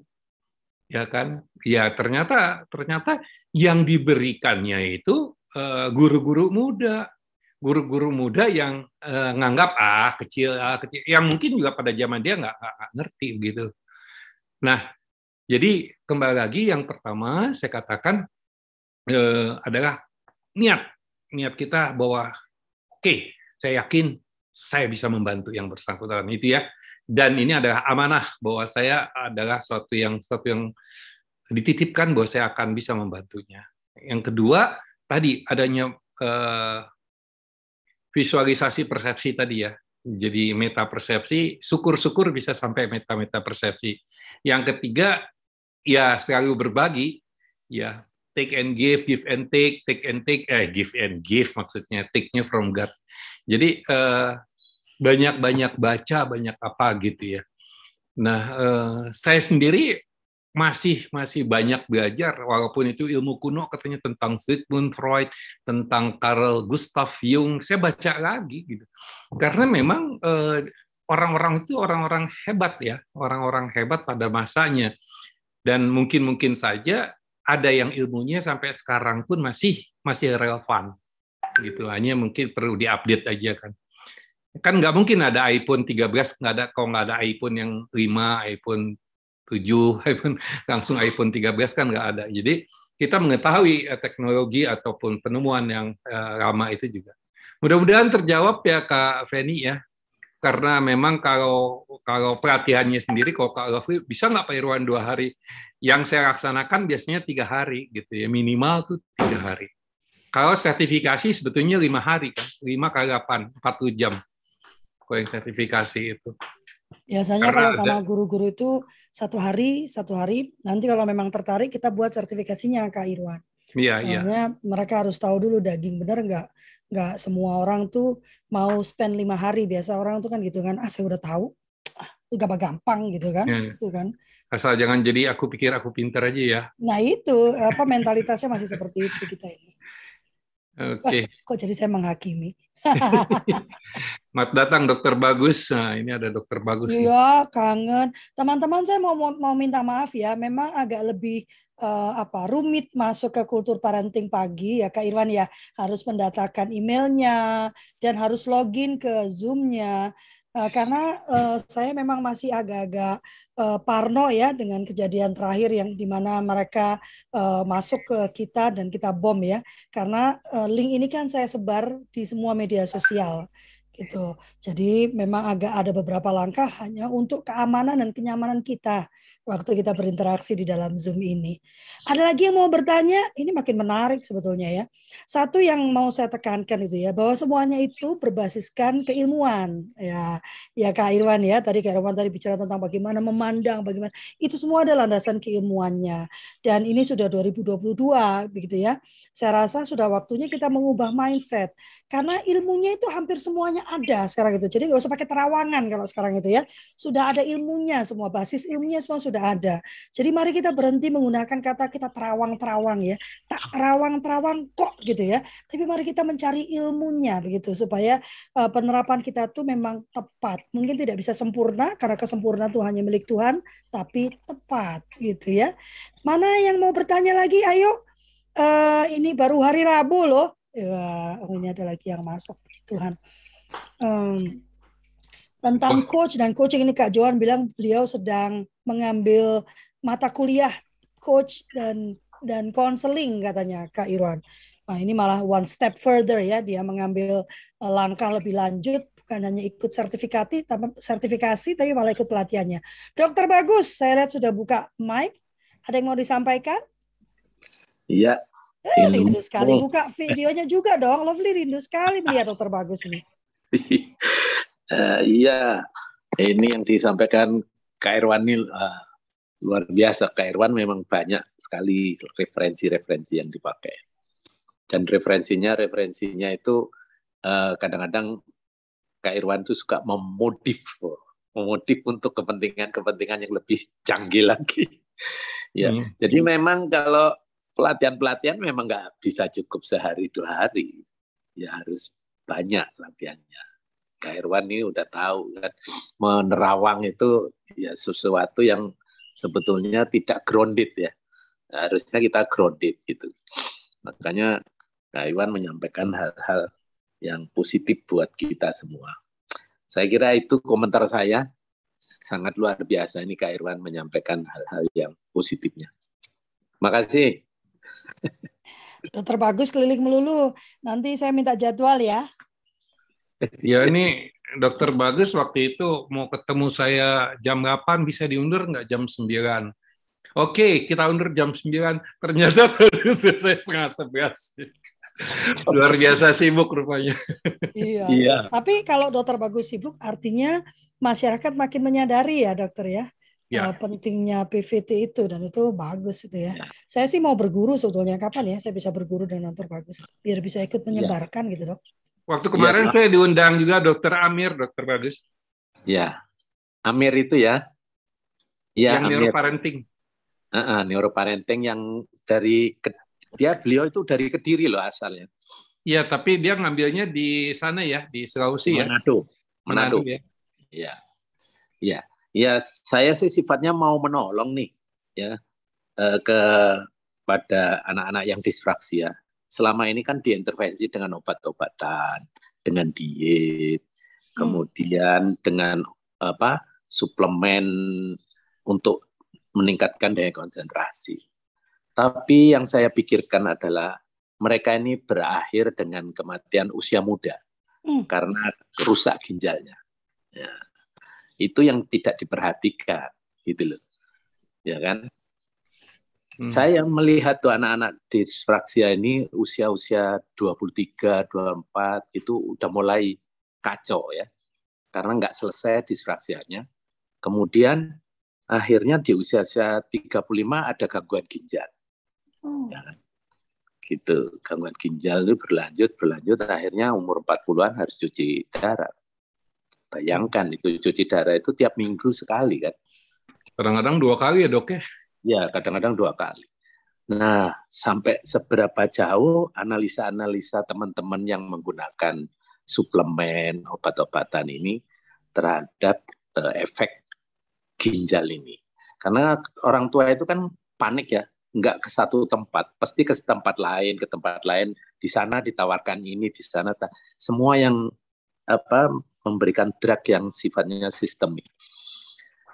Speaker 2: Ya kan? Ya ternyata ternyata yang diberikannya itu uh, guru-guru muda guru-guru muda yang uh, nganggap ah kecil ah kecil yang mungkin juga pada zaman dia nggak ngerti gitu. Nah, jadi kembali lagi yang pertama saya katakan uh, adalah niat niat kita bahwa oke okay, saya yakin saya bisa membantu yang bersangkutan itu ya dan ini adalah amanah bahwa saya adalah suatu yang suatu yang dititipkan bahwa saya akan bisa membantunya. Yang kedua tadi adanya uh, visualisasi persepsi tadi ya. Jadi meta persepsi, syukur-syukur bisa sampai meta-meta persepsi. Yang ketiga, ya selalu berbagi, ya take and give, give and take, take and take, eh give and give maksudnya, take-nya from God. Jadi eh, banyak-banyak baca, banyak apa gitu ya. Nah, eh, saya sendiri masih masih banyak belajar. Walaupun itu ilmu kuno katanya tentang Sigmund Freud tentang Carl Gustav Jung. Saya baca lagi gitu. Karena memang eh, orang-orang itu orang-orang hebat ya. Orang-orang hebat pada masanya. Dan mungkin mungkin saja ada yang ilmunya sampai sekarang pun masih masih relevan. Gitu. Hanya mungkin perlu diupdate aja kan. Kan nggak mungkin ada iPhone 13 nggak ada kalau nggak ada iPhone yang 5 iPhone 7 iPhone langsung iPhone 13 kan nggak ada. Jadi kita mengetahui eh, teknologi ataupun penemuan yang uh, lama itu juga. Mudah-mudahan terjawab ya Kak Feni ya. Karena memang kalau kalau pelatihannya sendiri kalau Kak Lofri bisa nggak Pak Irwan dua hari? Yang saya laksanakan biasanya tiga hari gitu ya minimal tuh tiga hari. Kalau sertifikasi sebetulnya lima hari kan, lima kali delapan, empat puluh jam. Kalau yang sertifikasi itu.
Speaker 1: Biasanya Karena kalau sama guru-guru itu satu hari, satu hari. Nanti kalau memang tertarik kita buat sertifikasinya Kak Irwan.
Speaker 2: Iya, iya.
Speaker 1: Soalnya iya. mereka harus tahu dulu daging benar nggak nggak semua orang tuh mau spend lima hari biasa orang tuh kan gitu kan ah saya udah tahu ah, gak gampang gitu kan ya. itu kan
Speaker 2: asal jangan jadi aku pikir aku pintar aja ya
Speaker 1: nah itu apa mentalitasnya masih seperti itu kita ini
Speaker 2: oke okay.
Speaker 1: kok jadi saya menghakimi
Speaker 2: Mat datang dokter bagus. Nah, ini ada dokter bagus.
Speaker 1: Iya, kangen. Teman-teman saya mau mau minta maaf ya, memang agak lebih uh, apa rumit masuk ke kultur parenting pagi ya Kak Irwan ya harus mendatakan emailnya dan harus login ke Zoom-nya uh, karena uh, saya memang masih agak-agak uh, Parno ya dengan kejadian terakhir yang di mana mereka uh, masuk ke kita dan kita bom ya. Karena uh, link ini kan saya sebar di semua media sosial gitu. Jadi memang agak ada beberapa langkah hanya untuk keamanan dan kenyamanan kita waktu kita berinteraksi di dalam Zoom ini. Ada lagi yang mau bertanya? Ini makin menarik sebetulnya ya. Satu yang mau saya tekankan itu ya bahwa semuanya itu berbasiskan keilmuan ya. Ya Kak Irwan ya, tadi Kak Irwan tadi bicara tentang bagaimana memandang, bagaimana itu semua adalah landasan keilmuannya. Dan ini sudah 2022 begitu ya. Saya rasa sudah waktunya kita mengubah mindset karena ilmunya itu hampir semuanya ada sekarang itu. Jadi nggak usah pakai terawangan kalau sekarang itu ya. Sudah ada ilmunya semua basis ilmunya semua sudah ada. Jadi mari kita berhenti menggunakan kata kita terawang-terawang ya. Tak terawang-terawang kok gitu ya. Tapi mari kita mencari ilmunya begitu supaya uh, penerapan kita tuh memang tepat. Mungkin tidak bisa sempurna karena kesempurnaan tuh hanya milik Tuhan, tapi tepat gitu ya. Mana yang mau bertanya lagi? Ayo. Uh, ini baru hari Rabu loh. Ya, ini ada lagi yang masuk. Tuhan. Um, tentang coach dan coaching ini Kak Johan bilang beliau sedang mengambil mata kuliah coach dan dan konseling katanya Kak Irwan. Nah, ini malah one step further ya, dia mengambil eh, langkah lebih lanjut bukan hanya ikut sertifikasi tapi sertifikasi tapi malah ikut pelatihannya. Dokter Bagus, saya lihat sudah buka mic. Ada yang mau disampaikan?
Speaker 4: Iya.
Speaker 1: Eh, rindu sekali buka videonya juga dong. Lovely rindu sekali melihat Dokter Bagus ini.
Speaker 4: Uh, iya, ini yang disampaikan Kak Irwan ini uh, luar biasa. Kak Irwan memang banyak sekali referensi-referensi yang dipakai. Dan referensinya, referensinya itu kadang kadang-kadang Kak Irwan itu suka memodif memodif untuk kepentingan-kepentingan yang lebih canggih lagi. ya, hmm. jadi memang kalau pelatihan-pelatihan memang nggak bisa cukup sehari dua hari, ya harus banyak latihannya. Kak Irwan ini udah tahu kan menerawang itu ya sesuatu yang sebetulnya tidak grounded ya. Harusnya kita grounded gitu. Makanya Kak Irwan menyampaikan hal-hal yang positif buat kita semua. Saya kira itu komentar saya sangat luar biasa ini Kak Irwan menyampaikan hal-hal yang positifnya. Makasih.
Speaker 1: Dokter bagus keliling melulu. Nanti saya minta jadwal ya.
Speaker 2: Ya ini dokter bagus waktu itu mau ketemu saya jam 8 bisa diundur nggak jam 9? Oke, kita undur jam 9. Ternyata baru selesai setengah sebelas. Luar biasa sibuk rupanya.
Speaker 1: Iya. iya. Tapi kalau dokter bagus sibuk artinya masyarakat makin menyadari ya dokter ya. Ya. Pentingnya PVT itu dan itu bagus itu ya. ya. Saya sih mau berguru sebetulnya kapan ya saya bisa berguru dengan dokter bagus biar bisa ikut menyebarkan ya. gitu dok.
Speaker 2: Waktu iya, kemarin ya, saya diundang juga Dokter Amir, Dokter Bagus.
Speaker 4: Ya, Amir itu ya.
Speaker 2: Ya, yang Amir. neuroparenting.
Speaker 4: Uh, uh, neuroparenting yang dari dia beliau itu dari Kediri loh asalnya.
Speaker 2: Iya, tapi dia ngambilnya di sana ya, di Sulawesi
Speaker 4: ya. Manado. Manado. ya. Iya. Iya. Ya, saya sih sifatnya mau menolong nih ya eh, ke pada anak-anak yang disfraksia selama ini kan diintervensi dengan obat-obatan, dengan diet, hmm. kemudian dengan apa suplemen untuk meningkatkan daya konsentrasi. Tapi yang saya pikirkan adalah mereka ini berakhir dengan kematian usia muda hmm. karena rusak ginjalnya. Ya. Itu yang tidak diperhatikan, gitu loh. Ya kan? Hmm. Saya melihat tuh anak-anak disfraksia ini usia-usia 23, 24 itu udah mulai kacau ya. Karena nggak selesai disfraksianya. Kemudian akhirnya di usia-usia 35 ada gangguan ginjal. Oh. Ya, kan? gitu. Gangguan ginjal itu berlanjut, berlanjut akhirnya umur 40-an harus cuci darah. Bayangkan itu cuci darah itu tiap minggu sekali kan.
Speaker 2: Kadang-kadang dua kali ya dok ya?
Speaker 4: Ya, kadang-kadang dua kali. Nah, sampai seberapa jauh analisa-analisa teman-teman yang menggunakan suplemen, obat-obatan ini terhadap uh, efek ginjal ini. Karena orang tua itu kan panik ya, nggak ke satu tempat, pasti ke tempat lain, ke tempat lain. Di sana ditawarkan ini, di sana semua yang apa memberikan drug yang sifatnya sistemik.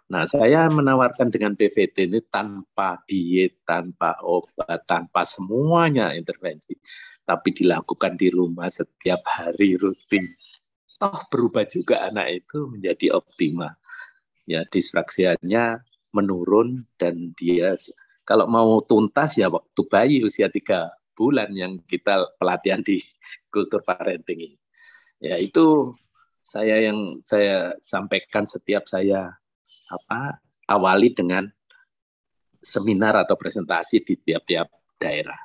Speaker 4: Nah, saya menawarkan dengan PVT ini tanpa diet, tanpa obat, tanpa semuanya intervensi, tapi dilakukan di rumah setiap hari rutin. Toh berubah juga anak itu menjadi optimal. Ya, disfraksianya menurun dan dia kalau mau tuntas ya waktu bayi usia tiga bulan yang kita pelatihan di kultur parenting ini. Ya itu saya yang saya sampaikan setiap saya apa awali dengan seminar atau presentasi di tiap-tiap daerah.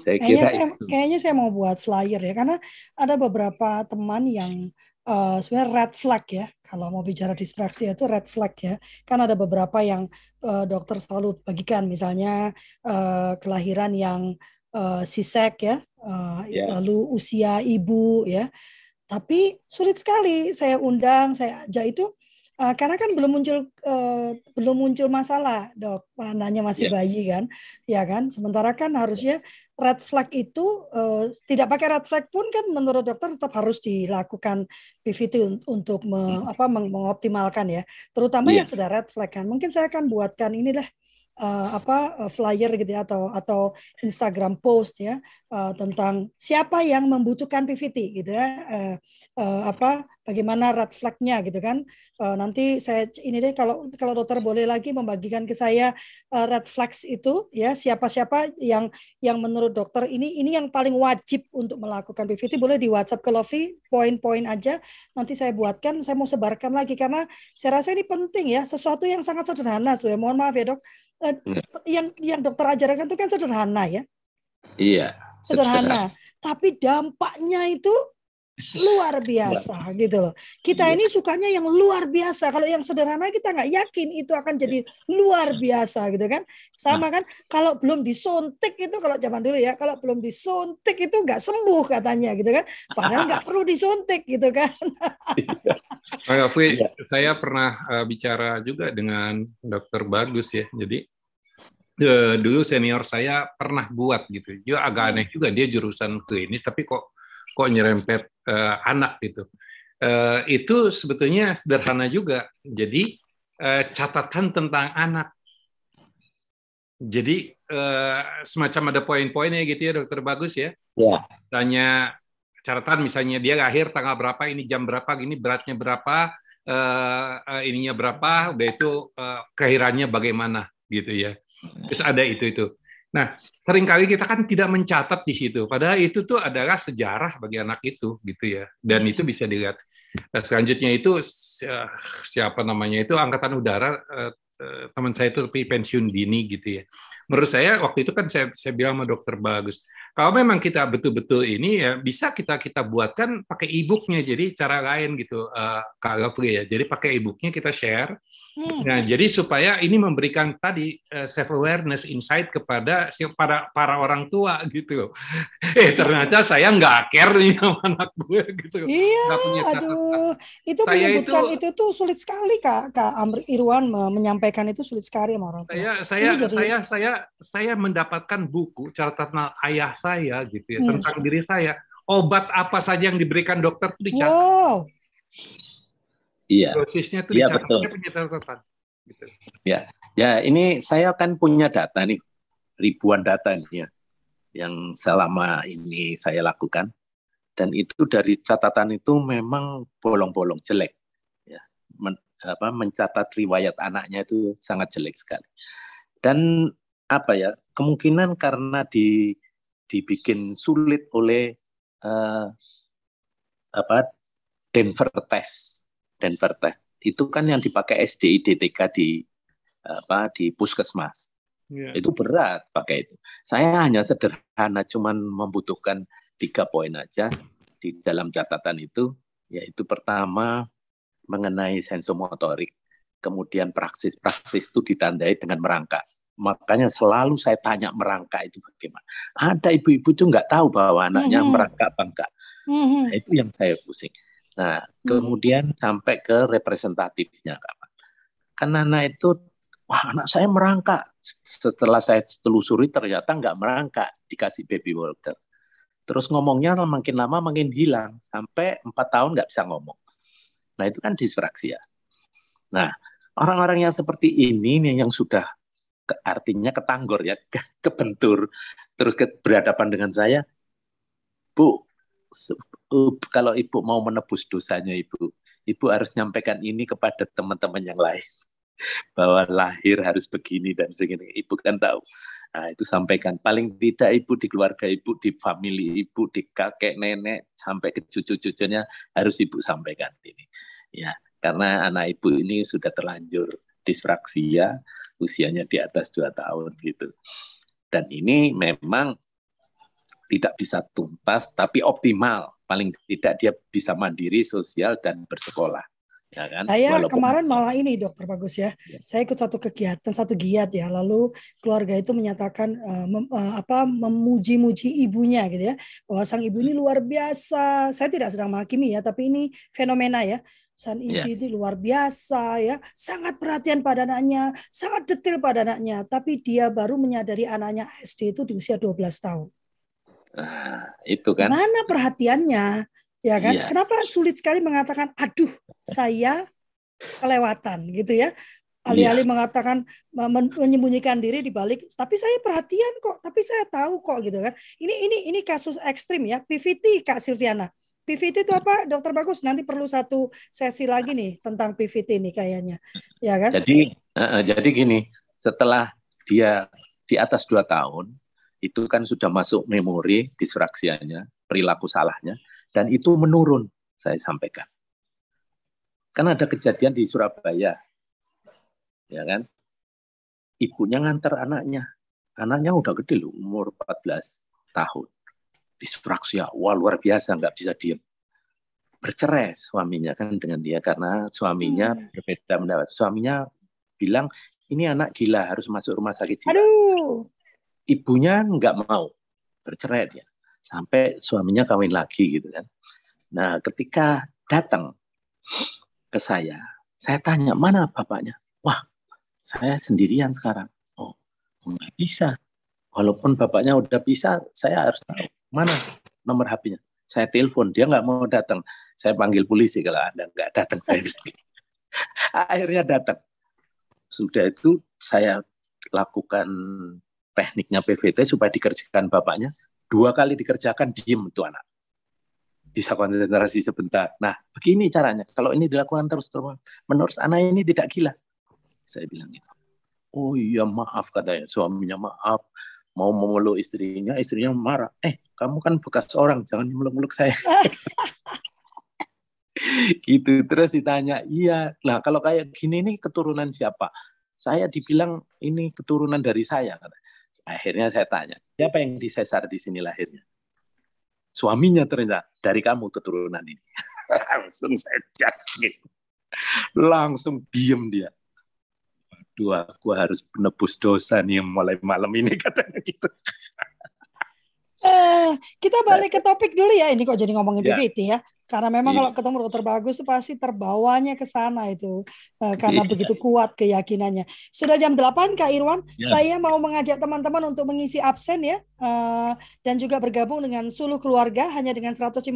Speaker 1: Saya kayaknya kira saya, itu. kayaknya saya mau buat flyer ya karena ada beberapa teman yang uh, sebenarnya red flag ya kalau mau bicara distraksi itu red flag ya kan ada beberapa yang uh, dokter selalu bagikan misalnya uh, kelahiran yang uh, sisek ya uh, yeah. lalu usia ibu ya tapi sulit sekali saya undang saya ajak itu Uh, karena kan belum muncul uh, belum muncul masalah, dok. Anaknya masih yeah. bayi kan, ya kan. Sementara kan harusnya red flag itu uh, tidak pakai red flag pun kan menurut dokter tetap harus dilakukan PVT untuk me, hmm. apa mengoptimalkan ya. Terutama yeah. yang sudah red flag kan. Mungkin saya akan buatkan ini deh uh, apa uh, flyer gitu ya atau atau Instagram post ya uh, tentang siapa yang membutuhkan PVT gitu ya uh, uh, apa bagaimana red flagnya gitu kan. Uh, nanti saya ini deh kalau kalau dokter boleh lagi membagikan ke saya uh, red flags itu ya siapa-siapa yang yang menurut dokter ini ini yang paling wajib untuk melakukan PVT boleh di WhatsApp ke Lovely poin-poin aja nanti saya buatkan saya mau sebarkan lagi karena saya rasa ini penting ya sesuatu yang sangat sederhana sudah mohon maaf ya dok uh, yang yang dokter ajarkan itu kan sederhana ya.
Speaker 4: Iya
Speaker 1: sederhana, sederhana. tapi dampaknya itu luar biasa gitu loh. Kita iya. ini sukanya yang luar biasa. Kalau yang sederhana kita nggak yakin itu akan jadi luar biasa gitu kan. Sama nah. kan kalau belum disuntik itu kalau zaman dulu ya, kalau belum disuntik itu nggak sembuh katanya gitu kan. Padahal nggak perlu disuntik gitu kan.
Speaker 2: Pak Gafri, iya. saya pernah uh, bicara juga dengan dokter Bagus ya. Jadi uh, dulu senior saya pernah buat gitu. Dia agak aneh juga dia jurusan klinis tapi kok kok nyerempet uh, anak gitu. Uh, itu sebetulnya sederhana juga. Jadi uh, catatan tentang anak. Jadi uh, semacam ada poin-poinnya gitu ya, dokter bagus ya. Ya. Tanya catatan misalnya dia lahir tanggal berapa, ini jam berapa, gini beratnya berapa, uh, uh, ininya berapa, udah itu uh, kelahirannya bagaimana gitu ya. Terus ada itu itu. Nah, sering kali kita kan tidak mencatat di situ. Padahal itu tuh adalah sejarah bagi anak itu, gitu ya. Dan itu bisa dilihat. Nah, selanjutnya itu siapa namanya itu angkatan udara eh, eh, teman saya itu tapi pensiun dini gitu ya. Menurut saya waktu itu kan saya, saya bilang sama dokter bagus. Kalau memang kita betul-betul ini ya bisa kita kita buatkan pakai e-booknya jadi cara lain gitu uh, Kak ya. Jadi pakai e-booknya kita share Hmm. Nah, jadi supaya ini memberikan tadi uh, eh, self awareness, insight kepada para para orang tua gitu. Eh ternyata saya nggak care nih sama anak gue gitu.
Speaker 1: Iya, gak punya aduh, itu saya itu, itu tuh sulit sekali kak kak Amr Irwan menyampaikan itu sulit sekali sama orang tua.
Speaker 2: Saya saya jadi... saya saya saya mendapatkan buku catatan ayah saya gitu ya hmm. tentang diri saya. Obat apa saja yang diberikan dokter itu dicatat. Wow
Speaker 4: Iya. Dosisnya itu iya, betul. Gitu. Ya, ya ini saya kan punya data nih, ribuan data nih ya, yang selama ini saya lakukan. Dan itu dari catatan itu memang bolong-bolong jelek. Ya, men, apa, mencatat riwayat anaknya itu sangat jelek sekali. Dan apa ya kemungkinan karena di dibikin sulit oleh uh, apa Denver test Denver test itu kan yang dipakai SDI DTK di apa di puskesmas. Yeah. Itu berat pakai itu. Saya hanya sederhana cuman membutuhkan tiga poin aja di dalam catatan itu yaitu pertama mengenai sensomotorik. Kemudian praksis-praksis itu ditandai dengan merangkak. Makanya selalu saya tanya merangkak itu bagaimana. Ada ibu-ibu tuh nggak tahu bahwa anaknya mm -hmm. merangkak apa enggak. Mm -hmm. nah, itu yang saya pusing. Nah, hmm. kemudian sampai ke representatifnya, kapan? Karena anak itu, wah anak saya merangkak. Setelah saya telusuri ternyata nggak merangkak, dikasih baby walker. Terus ngomongnya makin lama makin hilang, sampai empat tahun nggak bisa ngomong. Nah itu kan disfraksia. Nah orang-orang yang seperti ini nih yang sudah ke, artinya ketanggor ya, ke, kebentur, terus ke, berhadapan dengan saya, Bu, kalau ibu mau menebus dosanya ibu, ibu harus nyampaikan ini kepada teman-teman yang lain bahwa lahir harus begini dan begini. Ibu kan tahu. Nah, itu sampaikan. Paling tidak ibu di keluarga ibu, di family ibu, di kakek nenek sampai ke cucu-cucunya harus ibu sampaikan ini. Ya, karena anak ibu ini sudah terlanjur disfraksia, usianya di atas dua tahun gitu. Dan ini memang tidak bisa tuntas tapi optimal. Paling tidak dia bisa mandiri sosial dan bersekolah.
Speaker 1: Ya kan? Saya Walaupun... kemarin malah ini dokter bagus ya. ya. Saya ikut satu kegiatan satu giat ya. Lalu keluarga itu menyatakan uh, mem, uh, apa memuji-muji ibunya gitu ya. Bahwa sang ibu ini luar biasa. Saya tidak sedang menghakimi ya tapi ini fenomena ya. San Ici yeah. itu luar biasa ya, sangat perhatian pada anaknya, sangat detail pada anaknya, tapi dia baru menyadari anaknya SD itu di usia 12 tahun.
Speaker 4: Nah, itu kan.
Speaker 1: Mana perhatiannya? Ya kan? Iya. Kenapa sulit sekali mengatakan aduh, saya kelewatan gitu ya. Alih-alih iya. mengatakan menyembunyikan diri di balik, tapi saya perhatian kok, tapi saya tahu kok gitu kan. Ini ini ini kasus ekstrim ya, PVT Kak Silviana. PVT itu apa, Dokter Bagus? Nanti perlu satu sesi lagi nih tentang PVT nih kayaknya, ya kan?
Speaker 4: Jadi, uh, jadi gini, setelah dia di atas dua tahun, itu kan sudah masuk memori disfraksianya, perilaku salahnya, dan itu menurun, saya sampaikan. Kan ada kejadian di Surabaya, ya kan? Ibunya ngantar anaknya, anaknya udah gede loh, umur 14 tahun. Disfraksia, wah luar biasa, nggak bisa diem. bercerai suaminya kan dengan dia karena suaminya hmm. berbeda pendapat. Suaminya bilang ini anak gila harus masuk rumah sakit jiwa. Aduh. Ibunya nggak mau bercerai dia sampai suaminya kawin lagi gitu kan. Nah ketika datang ke saya, saya tanya mana bapaknya. Wah saya sendirian sekarang. Oh nggak bisa. Walaupun bapaknya udah bisa, saya harus tahu mana nomor HP-nya. Saya telepon, dia nggak mau datang. Saya panggil polisi kalau anda nggak datang saya. Akhirnya datang sudah itu saya lakukan tekniknya PVT supaya dikerjakan bapaknya. Dua kali dikerjakan, diem itu anak. Bisa konsentrasi sebentar. Nah, begini caranya. Kalau ini dilakukan terus terus, menurut anak ini tidak gila. Saya bilang gitu. Oh iya maaf katanya suaminya maaf mau memeluk istrinya, istrinya marah. Eh, kamu kan bekas orang, jangan meluk-meluk saya. gitu terus ditanya iya lah kalau kayak gini nih keturunan siapa saya dibilang ini keturunan dari saya akhirnya saya tanya siapa yang disesar di sini lahirnya suaminya ternyata dari kamu keturunan ini langsung saya yakin langsung diem dia Dua, aku harus menebus dosa nih mulai malam ini katanya gitu
Speaker 1: eh, kita balik ke topik dulu ya. Ini kok jadi ngomongin ya. BVT ya. Karena memang yeah. kalau ketemu dokter bagus itu pasti terbawanya ke sana itu uh, karena yeah. begitu kuat keyakinannya. Sudah jam 8 Kak Irwan, yeah. saya mau mengajak teman-teman untuk mengisi absen ya uh, dan juga bergabung dengan Suluh Keluarga hanya dengan 150.000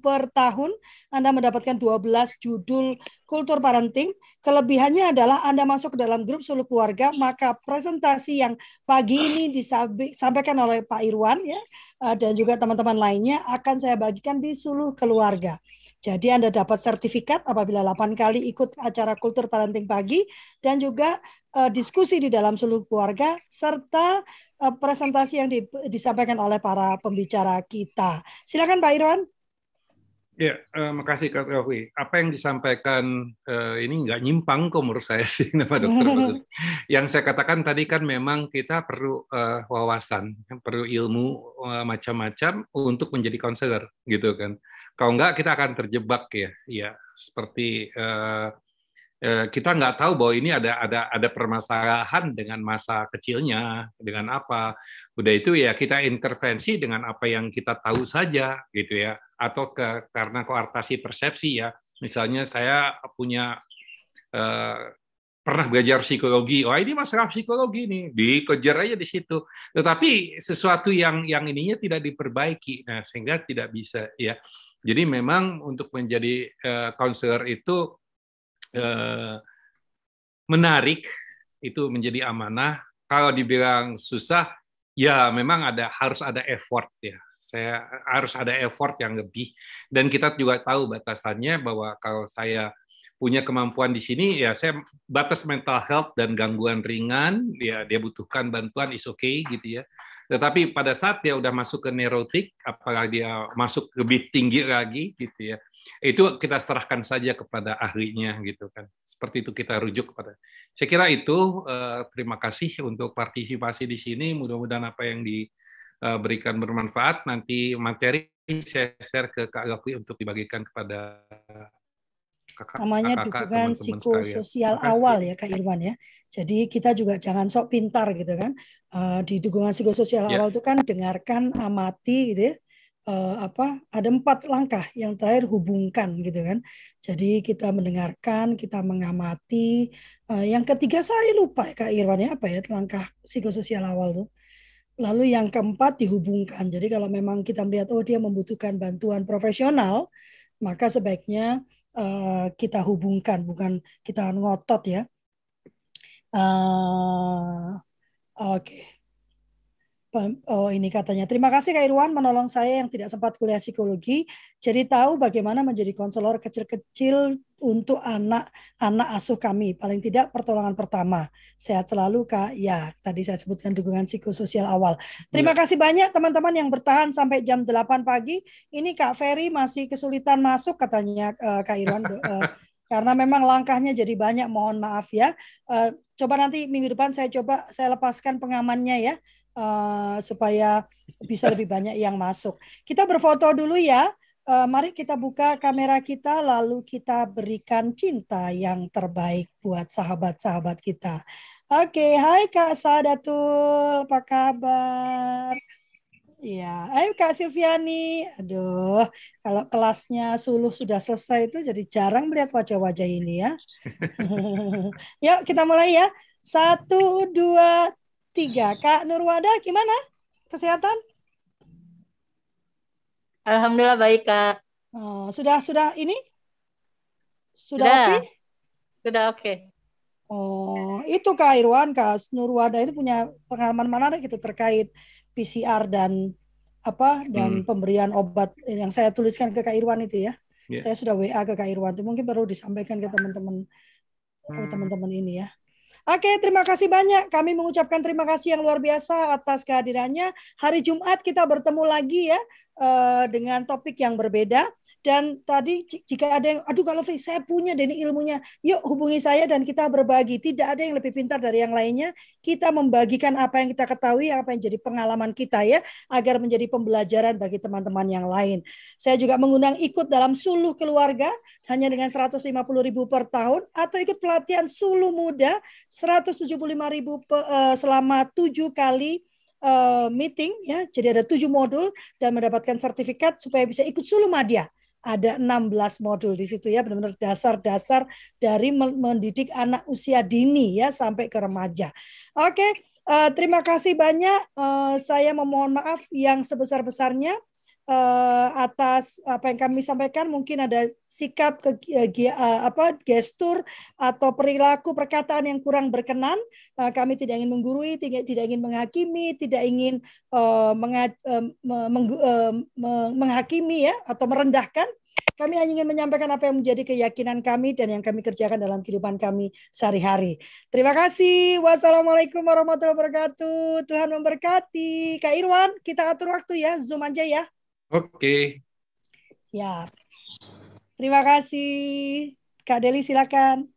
Speaker 1: per tahun Anda mendapatkan 12 judul kultur parenting. Kelebihannya adalah Anda masuk ke dalam grup Suluh Keluarga maka presentasi yang pagi ini disampaikan oleh Pak Irwan ya uh, dan juga teman-teman lainnya akan saya bagikan di Suluh Keluarga. Jadi Anda dapat sertifikat apabila 8 kali ikut acara kultur parenting pagi dan juga uh, diskusi di dalam Suluh Keluarga serta uh, presentasi yang di, disampaikan oleh para pembicara kita. Silakan Pak Irwan.
Speaker 2: Ya, uh, makasih Kak Rawi. Apa yang disampaikan uh, ini nggak nyimpang kok menurut saya sih, Pak Dokter Yang saya katakan tadi kan memang kita perlu uh, wawasan, perlu ilmu uh, macam-macam untuk menjadi konselor, gitu kan. Kalau nggak kita akan terjebak ya, ya seperti uh, uh, kita nggak tahu bahwa ini ada ada ada permasalahan dengan masa kecilnya, dengan apa. Udah itu ya kita intervensi dengan apa yang kita tahu saja, gitu ya atau ke, karena koartasi persepsi ya. Misalnya saya punya eh, pernah belajar psikologi, oh ini masalah psikologi nih, dikejar aja di situ. Tetapi sesuatu yang yang ininya tidak diperbaiki, nah sehingga tidak bisa ya. Jadi memang untuk menjadi konselor uh, itu uh, menarik, itu menjadi amanah. Kalau dibilang susah, ya memang ada harus ada effort ya. Saya harus ada effort yang lebih. Dan kita juga tahu batasannya bahwa kalau saya punya kemampuan di sini ya saya batas mental health dan gangguan ringan ya dia butuhkan bantuan is okay gitu ya. Tetapi pada saat dia udah masuk ke neurotik apalagi dia masuk lebih tinggi lagi gitu ya itu kita serahkan saja kepada ahlinya gitu kan seperti itu kita rujuk kepada saya kira itu eh, terima kasih untuk partisipasi di sini mudah-mudahan apa yang di Eh, bermanfaat. Nanti materi saya share ke Kak Gakwi untuk dibagikan kepada
Speaker 1: kakak, namanya kakak, dukungan psikososial awal ya Kak Irwan ya. Jadi kita juga jangan sok pintar gitu kan. Uh, di dukungan psikososial yeah. awal itu kan dengarkan, amati gitu ya. Uh, apa ada empat langkah yang terakhir hubungkan gitu kan. Jadi kita mendengarkan, kita mengamati. Uh, yang ketiga saya lupa ya Kak Irwan ya apa ya langkah psikososial awal tuh Lalu yang keempat dihubungkan. Jadi kalau memang kita melihat oh dia membutuhkan bantuan profesional, maka sebaiknya uh, kita hubungkan, bukan kita ngotot ya. Uh, Oke. Okay. Oh ini katanya. Terima kasih Kak Irwan menolong saya yang tidak sempat kuliah psikologi. Jadi tahu bagaimana menjadi konselor kecil-kecil untuk anak-anak asuh kami. Paling tidak pertolongan pertama. Sehat selalu Kak. Ya, tadi saya sebutkan dukungan psikososial awal. Terima ya. kasih banyak teman-teman yang bertahan sampai jam 8 pagi. Ini Kak Ferry masih kesulitan masuk katanya uh, Kak Irwan. uh, karena memang langkahnya jadi banyak. Mohon maaf ya. Uh, coba nanti minggu depan saya coba saya lepaskan pengamannya ya uh, supaya bisa lebih banyak yang masuk. Kita berfoto dulu ya. uh, mari kita buka kamera kita lalu kita berikan cinta yang terbaik buat sahabat-sahabat kita. Oke, okay. hai Kak Sadatul, apa kabar? Ya, ayo Kak Silviani. Aduh, kalau kelasnya Suluh sudah selesai itu jadi jarang melihat wajah-wajah ini ya. Yuk kita mulai ya. Satu, dua, tiga. Kak Nurwada gimana? Kesehatan?
Speaker 5: Alhamdulillah baik Kak.
Speaker 1: Oh, sudah sudah ini?
Speaker 5: Sudah oke? Okay? Sudah oke. Okay.
Speaker 1: Oh, itu Kak Irwan, Kak Nurwada itu punya pengalaman mana gitu terkait PCR dan apa dan hmm. pemberian obat yang saya tuliskan ke Kak Irwan itu ya. Yeah. Saya sudah WA ke Kak Irwan itu mungkin perlu disampaikan ke teman-teman hmm. teman-teman ini ya. Oke, terima kasih banyak. Kami mengucapkan terima kasih yang luar biasa atas kehadirannya. Hari Jumat kita bertemu lagi ya uh, dengan topik yang berbeda. Dan tadi jika ada yang, aduh kalau saya punya dan ilmunya, yuk hubungi saya dan kita berbagi. Tidak ada yang lebih pintar dari yang lainnya. Kita membagikan apa yang kita ketahui, apa yang jadi pengalaman kita ya, agar menjadi pembelajaran bagi teman-teman yang lain. Saya juga mengundang ikut dalam suluh keluarga, hanya dengan 150 ribu per tahun, atau ikut pelatihan suluh muda 175 ribu eh, selama tujuh kali eh, meeting ya. Jadi ada tujuh modul dan mendapatkan sertifikat supaya bisa ikut suluh Madya ada 16 modul di situ ya benar-benar dasar-dasar dari mendidik anak usia dini ya sampai ke remaja. Oke, uh, terima kasih banyak. Uh, saya memohon maaf yang sebesar-besarnya uh, atas apa yang kami sampaikan mungkin ada sikap ke, uh, apa gestur atau perilaku perkataan yang kurang berkenan uh, kami tidak ingin menggurui tidak tidak ingin menghakimi tidak ingin uh, menga, uh, meng, uh, menghakimi ya atau merendahkan kami hanya ingin menyampaikan apa yang menjadi keyakinan kami dan yang kami kerjakan dalam kehidupan kami sehari-hari. Terima kasih. Wassalamualaikum warahmatullahi wabarakatuh. Tuhan memberkati. Kak Irwan, kita atur waktu ya. Zoom aja ya.
Speaker 2: Oke.
Speaker 1: Siap. Terima kasih. Kak Deli silakan.